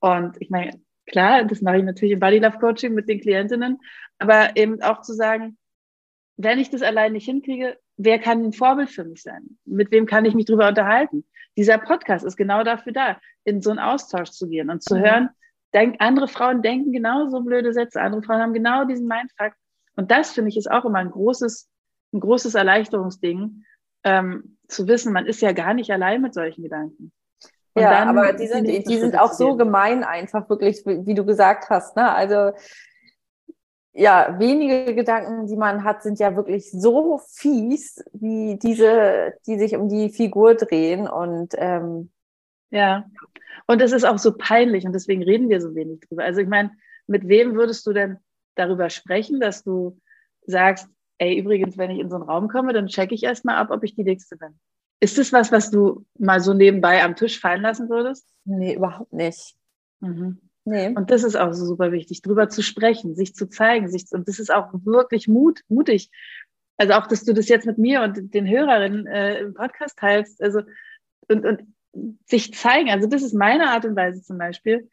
Und ich meine, klar, das mache ich natürlich im Body Love Coaching mit den Klientinnen, aber eben auch zu sagen, wenn ich das allein nicht hinkriege, wer kann ein Vorbild für mich sein? Mit wem kann ich mich drüber unterhalten? Dieser Podcast ist genau dafür da, in so einen Austausch zu gehen und zu mhm. hören, denk, andere Frauen denken genauso blöde Sätze, andere Frauen haben genau diesen Mindfuck. Und das finde ich ist auch immer ein großes, ein großes Erleichterungsding, ähm, zu wissen, man ist ja gar nicht allein mit solchen Gedanken. Und ja, aber die sind, die sind auch so gemein einfach, wirklich, wie du gesagt hast. Ne? Also ja, wenige Gedanken, die man hat, sind ja wirklich so fies, wie diese, die sich um die Figur drehen. Und ähm, ja, und es ist auch so peinlich und deswegen reden wir so wenig drüber. Also ich meine, mit wem würdest du denn darüber sprechen, dass du sagst, ey, übrigens, wenn ich in so einen Raum komme, dann checke ich erstmal ab, ob ich die Dickste bin. Ist das was, was du mal so nebenbei am Tisch fallen lassen würdest? Nee, überhaupt nicht. Mhm. Nee. Und das ist auch so super wichtig, drüber zu sprechen, sich zu zeigen, sich, und das ist auch wirklich Mut, mutig. Also auch, dass du das jetzt mit mir und den Hörerinnen äh, im Podcast teilst, also und, und sich zeigen. Also das ist meine Art und Weise zum Beispiel,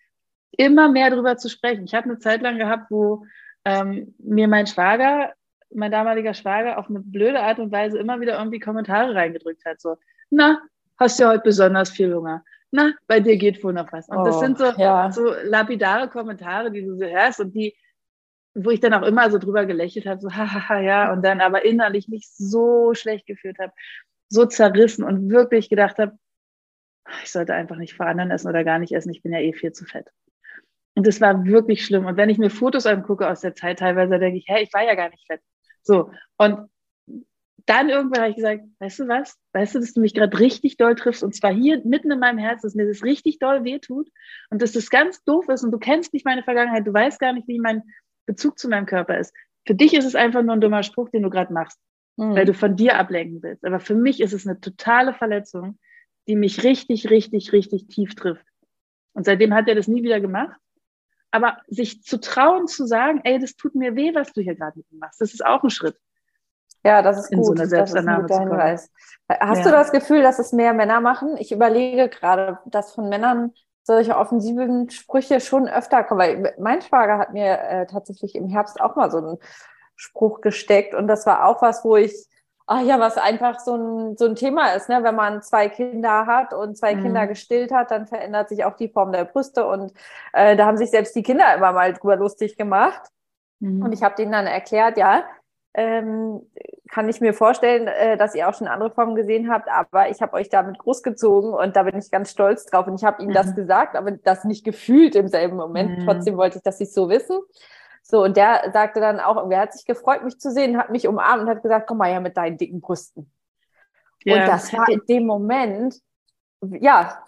immer mehr drüber zu sprechen. Ich habe eine Zeit lang gehabt, wo ähm, mir mein Schwager, mein damaliger Schwager, auf eine blöde Art und Weise immer wieder irgendwie Kommentare reingedrückt hat. So, na, hast du ja heute besonders viel Hunger na, bei dir geht wohl noch was. Und oh, das sind so, ja. so lapidare Kommentare, die du so hörst und die, wo ich dann auch immer so drüber gelächelt habe, so hahaha, ja, und dann aber innerlich mich so schlecht gefühlt habe, so zerrissen und wirklich gedacht habe, ich sollte einfach nicht vor anderen essen oder gar nicht essen, ich bin ja eh viel zu fett. Und das war wirklich schlimm. Und wenn ich mir Fotos angucke aus der Zeit, teilweise denke ich, hä, ich war ja gar nicht fett. So. Und dann irgendwann habe ich gesagt, weißt du was? Weißt du, dass du mich gerade richtig doll triffst und zwar hier mitten in meinem Herz, dass mir das richtig doll wehtut und dass das ganz doof ist und du kennst nicht meine Vergangenheit, du weißt gar nicht, wie mein Bezug zu meinem Körper ist. Für dich ist es einfach nur ein dummer Spruch, den du gerade machst, mhm. weil du von dir ablenken willst. Aber für mich ist es eine totale Verletzung, die mich richtig, richtig, richtig tief trifft. Und seitdem hat er das nie wieder gemacht. aber sich zu trauen, zu sagen, ey, das tut mir weh, was du hier gerade mit mir machst, das ist auch ein Schritt. Ja, das ist in gut. So eine Selbstannahme das ist ein guter Hinweis. Hast ja. du das Gefühl, dass es mehr Männer machen? Ich überlege gerade, dass von Männern solche offensiven Sprüche schon öfter kommen. Weil mein Schwager hat mir äh, tatsächlich im Herbst auch mal so einen Spruch gesteckt und das war auch was, wo ich ach ja, was einfach so ein, so ein Thema ist, ne? wenn man zwei Kinder hat und zwei mhm. Kinder gestillt hat, dann verändert sich auch die Form der Brüste und äh, da haben sich selbst die Kinder immer mal drüber lustig gemacht. Mhm. Und ich habe denen dann erklärt, ja, ähm, kann ich mir vorstellen, äh, dass ihr auch schon andere Formen gesehen habt, aber ich habe euch damit großgezogen und da bin ich ganz stolz drauf und ich habe ihnen mhm. das gesagt, aber das nicht gefühlt im selben Moment. Mhm. Trotzdem wollte ich, dass sie es so wissen. So, und der sagte dann auch, er hat sich gefreut, mich zu sehen, hat mich umarmt und hat gesagt, komm mal her mit deinen dicken Brüsten. Ja. Und das war in dem Moment, ja,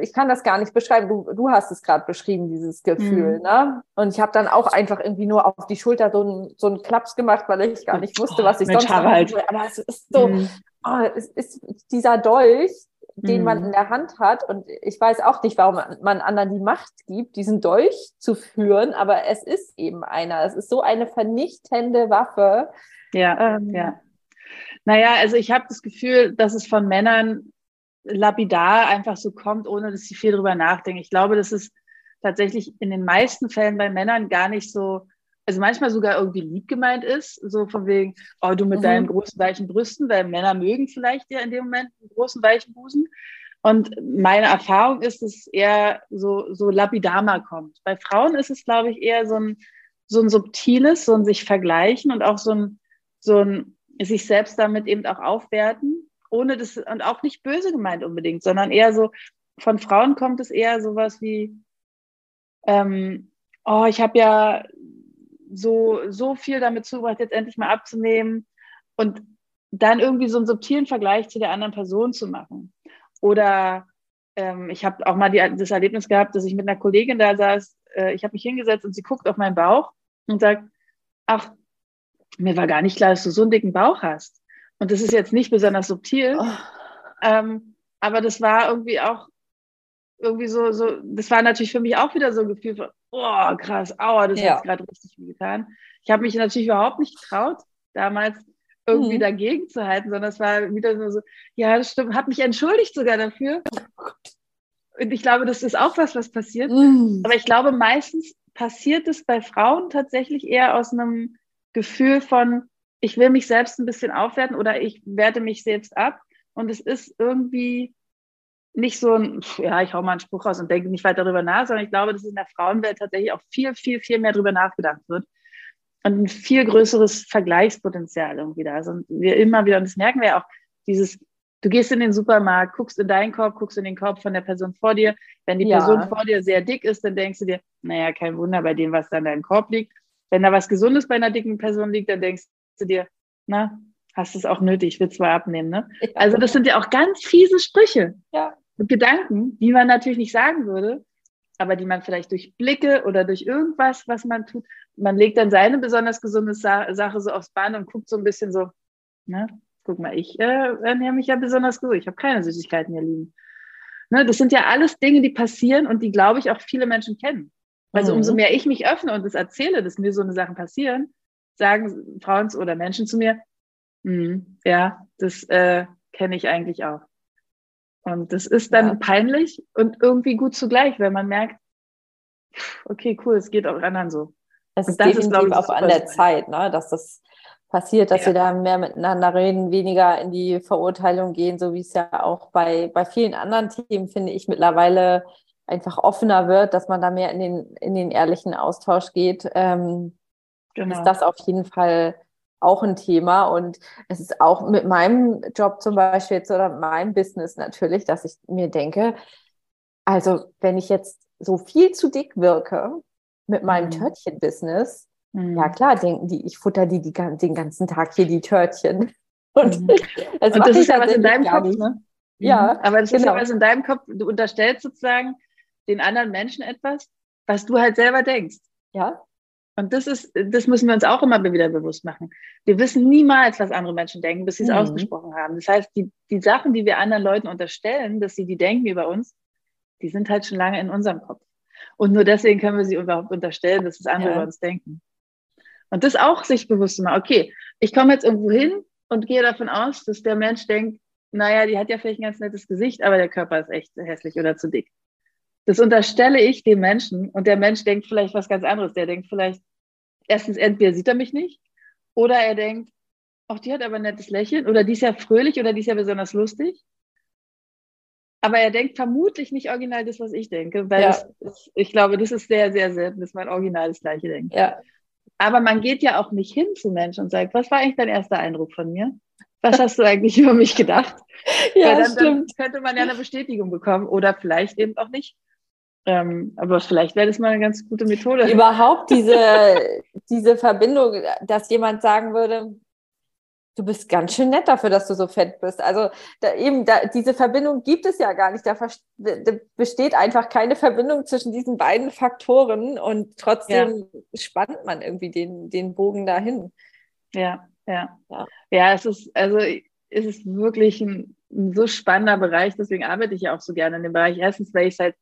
ich kann das gar nicht beschreiben. Du, du hast es gerade beschrieben, dieses Gefühl. Mhm. Ne? Und ich habe dann auch einfach irgendwie nur auf die Schulter so einen so einen Klaps gemacht, weil ich gar nicht wusste, was ich Mensch, sonst machen soll. Aber es ist so, mhm. oh, es ist dieser Dolch, den mhm. man in der Hand hat. Und ich weiß auch nicht, warum man anderen die Macht gibt, diesen Dolch zu führen, aber es ist eben einer. Es ist so eine vernichtende Waffe. Ja, ähm, ja. Naja, also ich habe das Gefühl, dass es von Männern lapidar einfach so kommt, ohne dass sie viel drüber nachdenken. Ich glaube, das ist tatsächlich in den meisten Fällen bei Männern gar nicht so also manchmal sogar irgendwie lieb gemeint ist, so von wegen, oh, du mit mhm. deinen großen weichen Brüsten, weil Männer mögen vielleicht ja in dem Moment einen großen weichen Busen. Und meine Erfahrung ist, dass es eher so, so lapidar kommt. Bei Frauen ist es, glaube ich, eher so ein, so ein subtiles, so ein sich vergleichen und auch so ein, so ein sich selbst damit eben auch aufwerten, ohne das, und auch nicht böse gemeint unbedingt, sondern eher so, von Frauen kommt es eher sowas wie, ähm, oh, ich habe ja so, so viel damit zugebracht, jetzt endlich mal abzunehmen und dann irgendwie so einen subtilen Vergleich zu der anderen Person zu machen. Oder ähm, ich habe auch mal die, das Erlebnis gehabt, dass ich mit einer Kollegin da saß, äh, ich habe mich hingesetzt und sie guckt auf meinen Bauch und sagt, ach, mir war gar nicht klar, dass du so einen dicken Bauch hast. Und das ist jetzt nicht besonders subtil, oh. ähm, aber das war irgendwie auch irgendwie so, so, das war natürlich für mich auch wieder so ein Gefühl von, oh, krass, aua, das ja. hat gerade richtig viel getan. Ich habe mich natürlich überhaupt nicht getraut, damals irgendwie mhm. dagegen zu halten, sondern es war wieder so, so, ja, das stimmt, hat mich entschuldigt sogar dafür. Und ich glaube, das ist auch was, was passiert. Mhm. Aber ich glaube, meistens passiert es bei Frauen tatsächlich eher aus einem Gefühl von, ich will mich selbst ein bisschen aufwerten oder ich werte mich selbst ab. Und es ist irgendwie nicht so ein, ja, ich hau mal einen Spruch raus und denke nicht weiter darüber nach, sondern ich glaube, dass in der Frauenwelt tatsächlich auch viel, viel, viel mehr darüber nachgedacht wird und ein viel größeres Vergleichspotenzial irgendwie da ist. Und wir immer wieder, und das merken wir auch, dieses, du gehst in den Supermarkt, guckst in deinen Korb, guckst in den Korb von der Person vor dir. Wenn die ja. Person vor dir sehr dick ist, dann denkst du dir, naja, kein Wunder bei dem, was da in deinem Korb liegt. Wenn da was Gesundes bei einer dicken Person liegt, dann denkst du dir, na, hast du es auch nötig, will zwar abnehmen, ne? Also das sind ja auch ganz fiese Sprüche. Ja. Gedanken, die man natürlich nicht sagen würde, aber die man vielleicht durch Blicke oder durch irgendwas, was man tut, man legt dann seine besonders gesunde Sa Sache so aufs Band und guckt so ein bisschen so, ne, guck mal, ich äh, ernähre mich ja besonders gut, ich habe keine Süßigkeiten hier liegen. Ne, das sind ja alles Dinge, die passieren und die, glaube ich, auch viele Menschen kennen. Also mhm. umso mehr ich mich öffne und das erzähle, dass mir so eine Sachen passieren, sagen Frauen oder Menschen zu mir, hm, ja, das äh, kenne ich eigentlich auch. Und das ist dann ja. peinlich und irgendwie gut zugleich, wenn man merkt, okay, cool, es geht auch anderen so. Es ist definitiv ist, ich, auch an der Zeit, ne, dass das passiert, dass ja. wir da mehr miteinander reden, weniger in die Verurteilung gehen, so wie es ja auch bei, bei vielen anderen Themen, finde ich, mittlerweile einfach offener wird, dass man da mehr in den, in den ehrlichen Austausch geht. Ähm, genau. Ist das auf jeden Fall auch ein Thema. Und es ist auch mit meinem Job zum Beispiel jetzt oder meinem Business natürlich, dass ich mir denke, also wenn ich jetzt so viel zu dick wirke mit meinem mhm. Törtchen-Business, mhm. ja klar, denken die, ich futter die, die den ganzen Tag hier die Törtchen. *laughs* Und, mhm. das, Und das ist ja was in deinem Kopf, ne? Ja, aber das genau. ist ja genau. was in deinem Kopf. Du unterstellst sozusagen den anderen Menschen etwas, was du halt selber denkst. Ja. Und das ist, das müssen wir uns auch immer wieder bewusst machen. Wir wissen niemals, was andere Menschen denken, bis sie es mhm. ausgesprochen haben. Das heißt, die, die Sachen, die wir anderen Leuten unterstellen, dass sie die denken über uns, die sind halt schon lange in unserem Kopf. Und nur deswegen können wir sie überhaupt unterstellen, dass das andere ja. über uns denken. Und das auch sich bewusst zu machen, okay, ich komme jetzt irgendwo hin und gehe davon aus, dass der Mensch denkt, naja, die hat ja vielleicht ein ganz nettes Gesicht, aber der Körper ist echt hässlich oder zu dick. Das unterstelle ich dem Menschen und der Mensch denkt vielleicht was ganz anderes. Der denkt vielleicht, erstens, entweder sieht er mich nicht oder er denkt, ach, die hat aber ein nettes Lächeln oder die ist ja fröhlich oder die ist ja besonders lustig. Aber er denkt vermutlich nicht original das, was ich denke, weil ja. das, ich glaube, das ist sehr, sehr selten, dass man original das Gleiche denkt. Ja. Aber man geht ja auch nicht hin zu Menschen und sagt, was war eigentlich dein erster Eindruck von mir? Was hast du eigentlich *laughs* über mich gedacht? ja, dann, stimmt. Dann könnte man ja eine Bestätigung bekommen oder vielleicht eben auch nicht. Ähm, aber vielleicht wäre das mal eine ganz gute Methode. Überhaupt diese, *laughs* diese Verbindung, dass jemand sagen würde, du bist ganz schön nett dafür, dass du so fett bist. Also da eben, da, diese Verbindung gibt es ja gar nicht. Da, da, besteht einfach keine Verbindung zwischen diesen beiden Faktoren und trotzdem ja. spannt man irgendwie den, den Bogen dahin. Ja, ja, ja. Ja, es ist, also es ist wirklich ein, ein so spannender Bereich, deswegen arbeite ich ja auch so gerne in dem Bereich. Erstens, weil ich es halt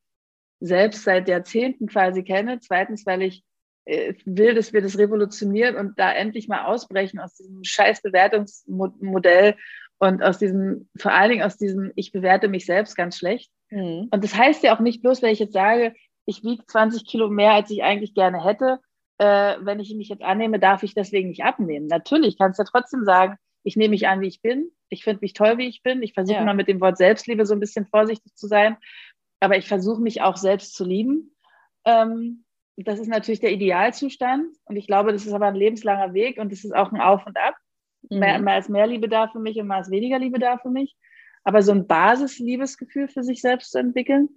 selbst seit Jahrzehnten quasi kenne. Zweitens, weil ich äh, will, dass wir das revolutionieren und da endlich mal ausbrechen aus diesem scheiß Bewertungsmodell und aus diesem, vor allen Dingen aus diesem, ich bewerte mich selbst ganz schlecht. Mhm. Und das heißt ja auch nicht bloß, wenn ich jetzt sage, ich wiege 20 Kilo mehr, als ich eigentlich gerne hätte. Äh, wenn ich mich jetzt annehme, darf ich deswegen nicht abnehmen. Natürlich kannst du ja trotzdem sagen, ich nehme mich an, wie ich bin. Ich finde mich toll, wie ich bin. Ich versuche ja. mal mit dem Wort Selbstliebe so ein bisschen vorsichtig zu sein aber ich versuche mich auch selbst zu lieben. Ähm, das ist natürlich der Idealzustand und ich glaube, das ist aber ein lebenslanger Weg und das ist auch ein Auf und Ab. Mhm. Mehr, mehr als mehr Liebe da für mich und mehr als weniger Liebe da für mich. Aber so ein Basis-Liebesgefühl für sich selbst zu entwickeln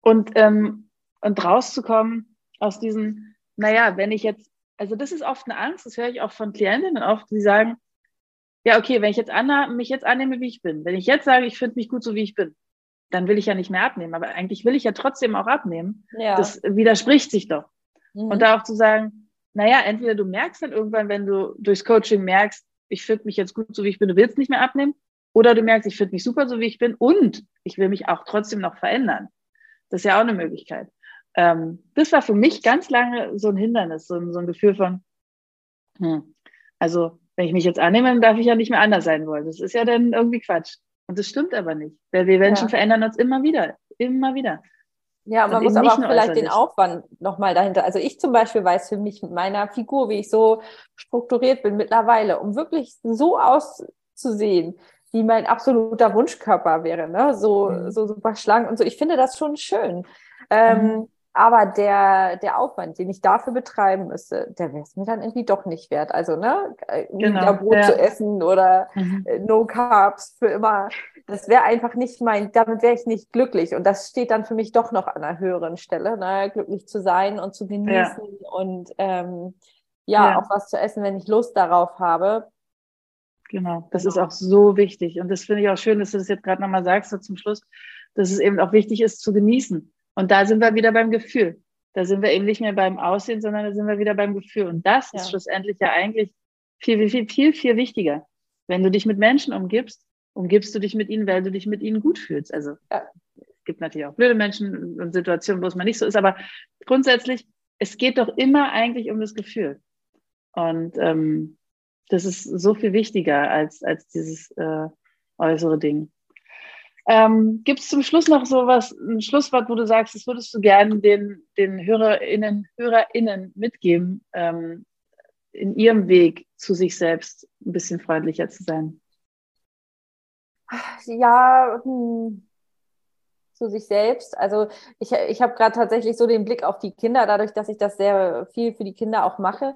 und, ähm, und rauszukommen aus diesen, naja, wenn ich jetzt, also das ist oft eine Angst, das höre ich auch von Klientinnen oft, die sagen, ja, okay, wenn ich jetzt anna, mich jetzt annehme, wie ich bin, wenn ich jetzt sage, ich finde mich gut so, wie ich bin, dann will ich ja nicht mehr abnehmen. Aber eigentlich will ich ja trotzdem auch abnehmen. Ja. Das widerspricht sich doch. Mhm. Und da auch zu sagen, naja, entweder du merkst dann irgendwann, wenn du durchs Coaching merkst, ich finde mich jetzt gut, so wie ich bin, du willst nicht mehr abnehmen. Oder du merkst, ich finde mich super, so wie ich bin und ich will mich auch trotzdem noch verändern. Das ist ja auch eine Möglichkeit. Ähm, das war für mich ganz lange so ein Hindernis, so ein, so ein Gefühl von, hm, also wenn ich mich jetzt annehme, dann darf ich ja nicht mehr anders sein wollen. Das ist ja dann irgendwie Quatsch. Und das stimmt aber nicht, weil wir Menschen ja. verändern uns immer wieder, immer wieder. Ja, man muss aber auch vielleicht den Aufwand nochmal dahinter. Also ich zum Beispiel weiß für mich mit meiner Figur, wie ich so strukturiert bin mittlerweile, um wirklich so auszusehen, wie mein absoluter Wunschkörper wäre, ne? so, mhm. so super schlank und so. Ich finde das schon schön. Ähm, mhm. Aber der, der Aufwand, den ich dafür betreiben müsste, der wäre es mir dann irgendwie doch nicht wert. Also, ne, genau, Brot ja. zu essen oder mhm. Äh, no Carbs für immer, das wäre einfach nicht mein, damit wäre ich nicht glücklich. Und das steht dann für mich doch noch an einer höheren Stelle, ne, glücklich zu sein und zu genießen ja. und ähm, ja, ja, auch was zu essen, wenn ich Lust darauf habe. Genau, das ist auch so wichtig. Und das finde ich auch schön, dass du das jetzt gerade nochmal sagst, so zum Schluss, dass es eben auch wichtig ist zu genießen. Und da sind wir wieder beim Gefühl. Da sind wir eben nicht mehr beim Aussehen, sondern da sind wir wieder beim Gefühl. Und das ja. ist schlussendlich ja eigentlich viel, viel, viel, viel wichtiger. Wenn du dich mit Menschen umgibst, umgibst du dich mit ihnen, weil du dich mit ihnen gut fühlst. Also ja. es gibt natürlich auch blöde Menschen und Situationen, wo es mal nicht so ist, aber grundsätzlich, es geht doch immer eigentlich um das Gefühl. Und ähm, das ist so viel wichtiger als, als dieses äh, äußere Ding. Ähm, Gibt es zum Schluss noch so was, ein Schlusswort, wo du sagst, das würdest du gerne den, den HörerInnen, HörerInnen mitgeben, ähm, in ihrem Weg zu sich selbst ein bisschen freundlicher zu sein? Ja, hm, zu sich selbst. Also ich, ich habe gerade tatsächlich so den Blick auf die Kinder, dadurch, dass ich das sehr viel für die Kinder auch mache.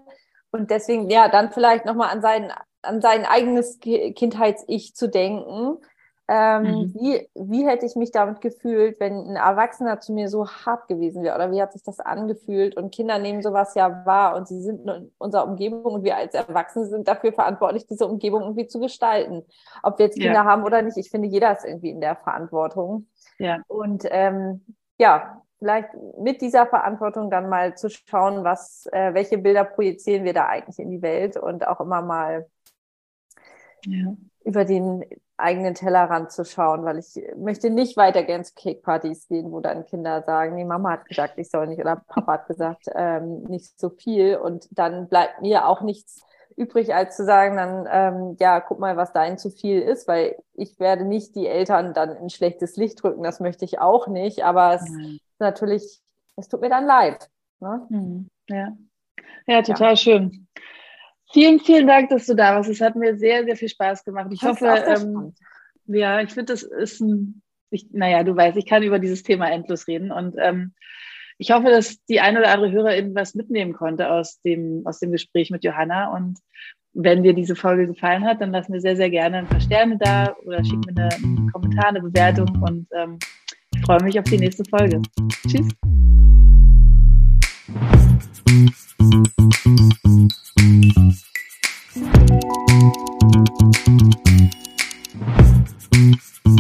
Und deswegen, ja, dann vielleicht nochmal an sein, an sein eigenes Kindheits-Ich zu denken ähm, mhm. wie, wie hätte ich mich damit gefühlt, wenn ein Erwachsener zu mir so hart gewesen wäre? Oder wie hat sich das angefühlt? Und Kinder nehmen sowas ja wahr und sie sind in unserer Umgebung und wir als Erwachsene sind dafür verantwortlich, diese Umgebung irgendwie zu gestalten. Ob wir jetzt Kinder ja. haben oder nicht, ich finde, jeder ist irgendwie in der Verantwortung. Ja. Und ähm, ja, vielleicht mit dieser Verantwortung dann mal zu schauen, was, äh, welche Bilder projizieren wir da eigentlich in die Welt und auch immer mal ja. über den eigenen Tellerrand zu schauen, weil ich möchte nicht weiter gerne zu Cake-Partys gehen, wo dann Kinder sagen, nee, Mama hat gesagt, ich soll nicht oder Papa hat gesagt, ähm, nicht so viel und dann bleibt mir auch nichts übrig, als zu sagen, dann, ähm, ja, guck mal, was dein zu viel ist, weil ich werde nicht die Eltern dann in schlechtes Licht drücken, das möchte ich auch nicht, aber es ist natürlich, es tut mir dann leid. Ne? Mhm. Ja. ja, total ja. schön. Vielen, vielen Dank, dass du da warst. Es hat mir sehr, sehr viel Spaß gemacht. Ich das hoffe, ähm, ja, ich finde, das ist ein, ich, naja, du weißt, ich kann über dieses Thema endlos reden und ähm, ich hoffe, dass die eine oder andere Hörerin was mitnehmen konnte aus dem, aus dem Gespräch mit Johanna. Und wenn dir diese Folge gefallen hat, dann lass mir sehr, sehr gerne ein paar Sterne da oder schick mir eine, einen Kommentar, eine Bewertung. Und ähm, ich freue mich auf die nächste Folge. Tschüss. Thank you.